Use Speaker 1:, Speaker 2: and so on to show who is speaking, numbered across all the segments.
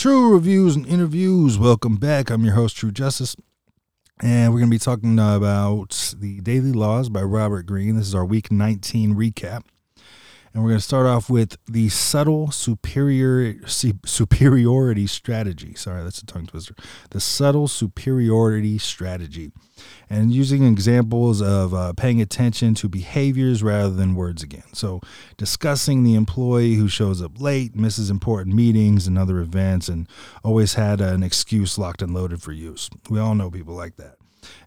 Speaker 1: True Reviews and Interviews. Welcome back. I'm your host, True Justice. And we're going to be talking about the Daily Laws by Robert Greene. This is our week 19 recap. And we're going to start off with the subtle superior superiority strategy. Sorry, that's a tongue twister. The subtle superiority strategy. And using examples of uh, paying attention to behaviors rather than words again. So, discussing the employee who shows up late, misses important meetings and other events, and always had an excuse locked and loaded for use. We all know people like that.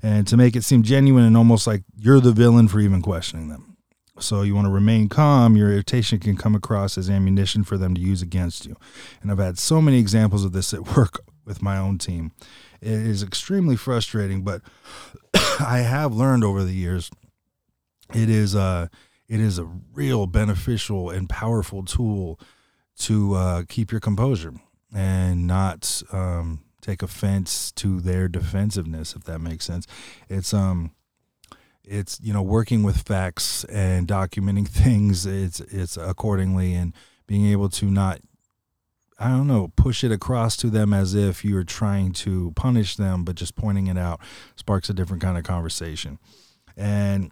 Speaker 1: And to make it seem genuine and almost like you're the villain for even questioning them. So you want to remain calm. Your irritation can come across as ammunition for them to use against you. And I've had so many examples of this at work with my own team. It is extremely frustrating, but I have learned over the years it is a uh, it is a real beneficial and powerful tool to uh, keep your composure and not um, take offense to their defensiveness, if that makes sense. It's um it's you know working with facts and documenting things it's it's accordingly and being able to not I don't know, push it across to them as if you're trying to punish them, but just pointing it out sparks a different kind of conversation. And,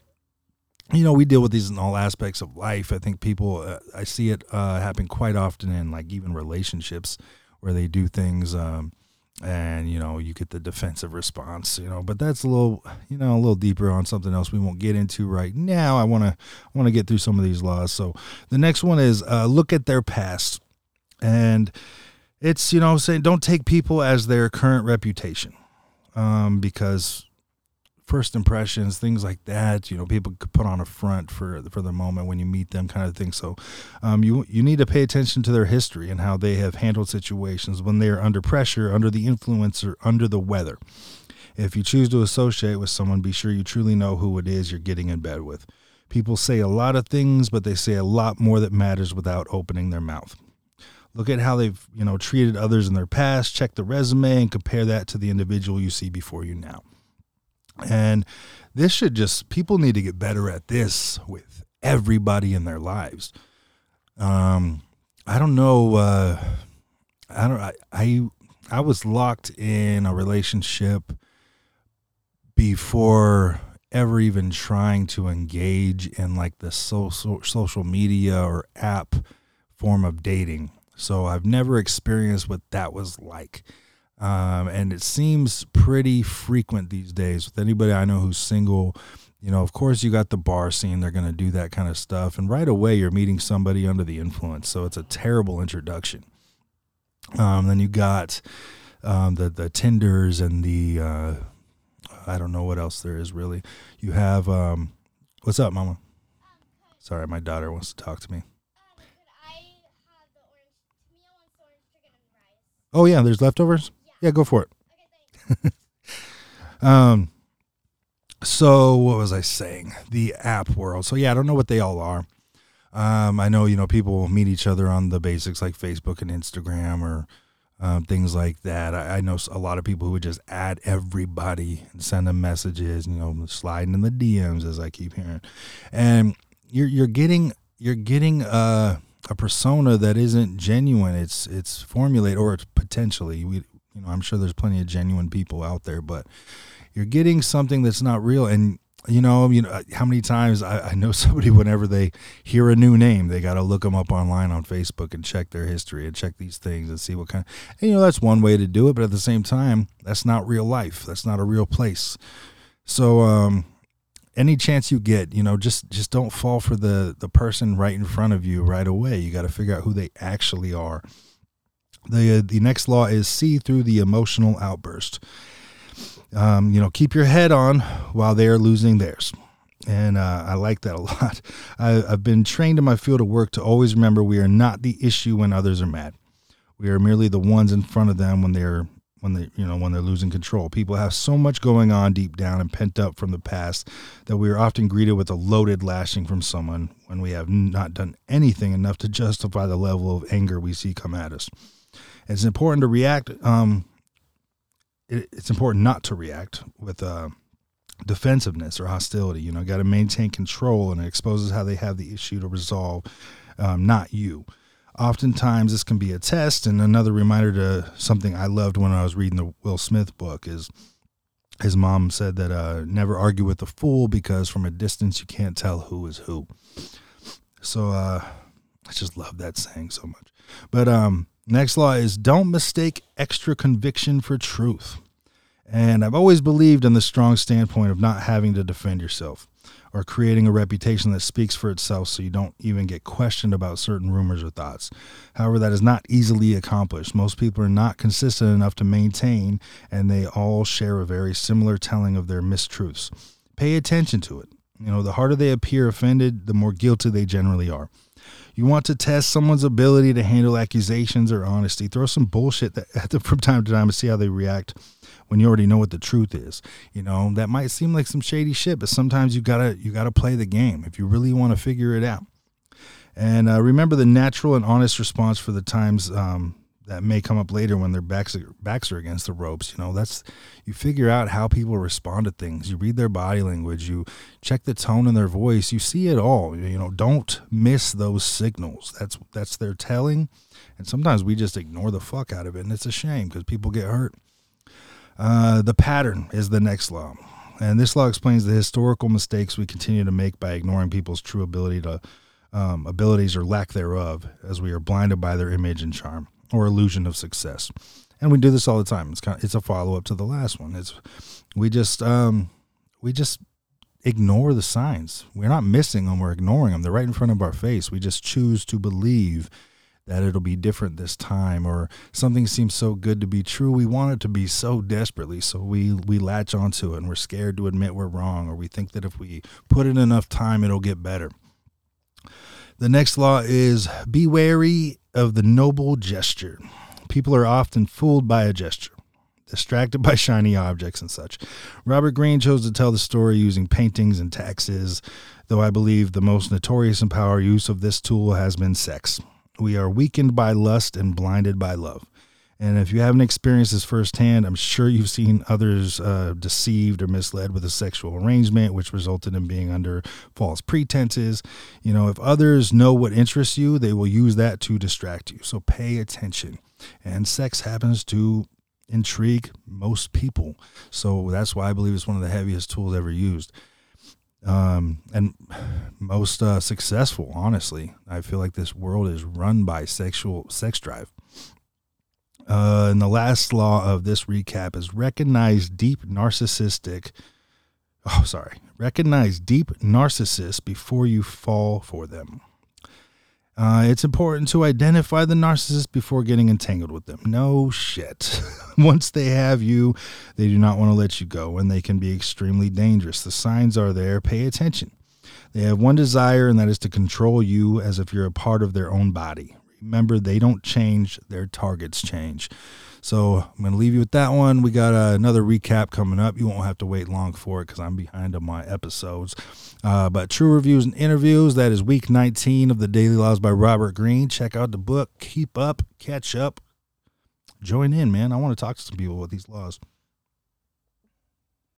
Speaker 1: you know, we deal with these in all aspects of life. I think people, uh, I see it uh, happen quite often in like even relationships where they do things um, and you know you get the defensive response you know but that's a little you know a little deeper on something else we won't get into right now. I want to want to get through some of these laws. So the next one is uh, look at their past. And it's you know saying don't take people as their current reputation um, because first impressions, things like that. You know, people could put on a front for for the moment when you meet them, kind of thing. So, um, you you need to pay attention to their history and how they have handled situations when they are under pressure, under the influence, or under the weather. If you choose to associate with someone, be sure you truly know who it is you're getting in bed with. People say a lot of things, but they say a lot more that matters without opening their mouth. Look at how they've, you know, treated others in their past, check the resume and compare that to the individual you see before you now. And this should just, people need to get better at this with everybody in their lives. Um, I don't know. Uh, I don't, I, I, I was locked in a relationship before ever even trying to engage in like the social social media or app form of dating. So I've never experienced what that was like. Um, and it seems pretty frequent these days with anybody I know who's single. You know, of course, you got the bar scene, they're going to do that kind of stuff. And right away, you're meeting somebody under the influence. So it's a terrible introduction. Um, then you got um, the, the Tinders and the, uh, I don't know what else there is really. You have, um, what's up, Mama? Sorry, my daughter wants to talk to me. Oh, yeah, there's leftovers? Yeah, go for it. Um, so what was I saying? The app world. So yeah, I don't know what they all are. Um, I know you know people meet each other on the basics like Facebook and Instagram or um, things like that. I, I, know a lot of people who would just add everybody and send them messages. You know, sliding in the DMs as I keep hearing, and you're you're getting you're getting uh, a persona that isn't genuine. It's it's formulated or it's potentially we you know, I'm sure there's plenty of genuine people out there, but you're getting something that's not real. And you know, you know how many times I, I know somebody whenever they hear a new name, they got to look them up online on Facebook and check their history and check these things and see what kind. Of, and you know, that's one way to do it, but at the same time, that's not real life. That's not a real place. So, um, any chance you get, you know, just just don't fall for the the person right in front of you right away. You got to figure out who they actually are. The uh, the next law is see through the emotional outburst. Um, you know, keep your head on while they are losing theirs. And uh, I like that a lot. I, have been trained in my field of work to always remember we are not the issue when others are mad. We are merely the ones in front of them when they're when they you know when they're losing control. People have so much going on deep down and pent up from the past that we are often greeted with a loaded lashing from someone when we have not done anything enough to justify the level of anger we see come at us. It's important to react. Um, it, it's important not to react with uh, defensiveness or hostility. You know, got to maintain control, and it exposes how they have the issue to resolve, um, not you. Oftentimes, this can be a test, and another reminder to something I loved when I was reading the Will Smith book is his mom said that uh, never argue with a fool because from a distance you can't tell who is who. So uh, I just love that saying so much. But um, next law is don't mistake extra conviction for truth. And I've always believed in the strong standpoint of not having to defend yourself or creating a reputation that speaks for itself so you don't even get questioned about certain rumors or thoughts. However, that is not easily accomplished. Most people are not consistent enough to maintain, and they all share a very similar telling of their mistruths. Pay attention to it. You know, the harder they appear offended, the more guilty they generally are. You want to test someone's ability to handle accusations or honesty. Throw some bullshit at them from time to time and see how they react when you already know what the truth is. You know, that might seem like some shady shit, but sometimes you gotta you gotta play the game if you really want to figure it out. And uh, remember the natural and honest response for the times um, that may come up later when their backs are, backs are against the ropes. You know, that's you figure out how people respond to things. You read their body language. You check the tone in their voice. You see it all. You know, don't miss those signals. That's that's their telling. And sometimes we just ignore the fuck out of it, and it's a shame because people get hurt. Uh, the pattern is the next law. And this law explains the historical mistakes we continue to make by ignoring people's true ability to um, abilities or lack thereof, as we are blinded by their image and charm or illusion of success. And we do this all the time. It's kind of, it's a follow up to the last one. It's we just um, we just ignore the signs. We're not missing them. We're ignoring them. They're right in front of our face. We just choose to believe that it'll be different this time or something seems so good to be true we want it to be so desperately so we we latch onto it and we're scared to admit we're wrong or we think that if we put in enough time it'll get better the next law is be wary of the noble gesture people are often fooled by a gesture distracted by shiny objects and such. Robert Greene chose to tell the story using paintings and taxes, though I believe the most notorious and power use of this tool has been sex. We are weakened by lust and blinded by love. And if you haven't experienced this firsthand, I'm sure you've seen others uh, deceived or misled with a sexual arrangement, which resulted in being under false pretenses. You know, if others know what interests you, they will use that to distract you. So pay attention. And sex happens to intrigue most people. So that's why I believe it's one of the heaviest tools ever used um, and most uh, successful. Honestly, I feel like this world is run by sexual sex drive. Uh, and the last law of this recap is recognize deep narcissistic. Oh, sorry. Recognize deep narcissists before you fall for them. Uh, it's important to identify the narcissist before getting entangled with them. No shit. Once they have you, they do not want to let you go, and they can be extremely dangerous. The signs are there. Pay attention. They have one desire, and that is to control you as if you're a part of their own body. Remember, they don't change, their targets change. So I'm going to leave you with that one. We got uh, another recap coming up. You won't have to wait long for it because I'm behind on my episodes. Uh, but True Reviews and Interviews, that is week 19 of the Daily Laws by Robert Greene. Check out the book. Keep up, catch up, join in, man. I want to talk to some people with these laws.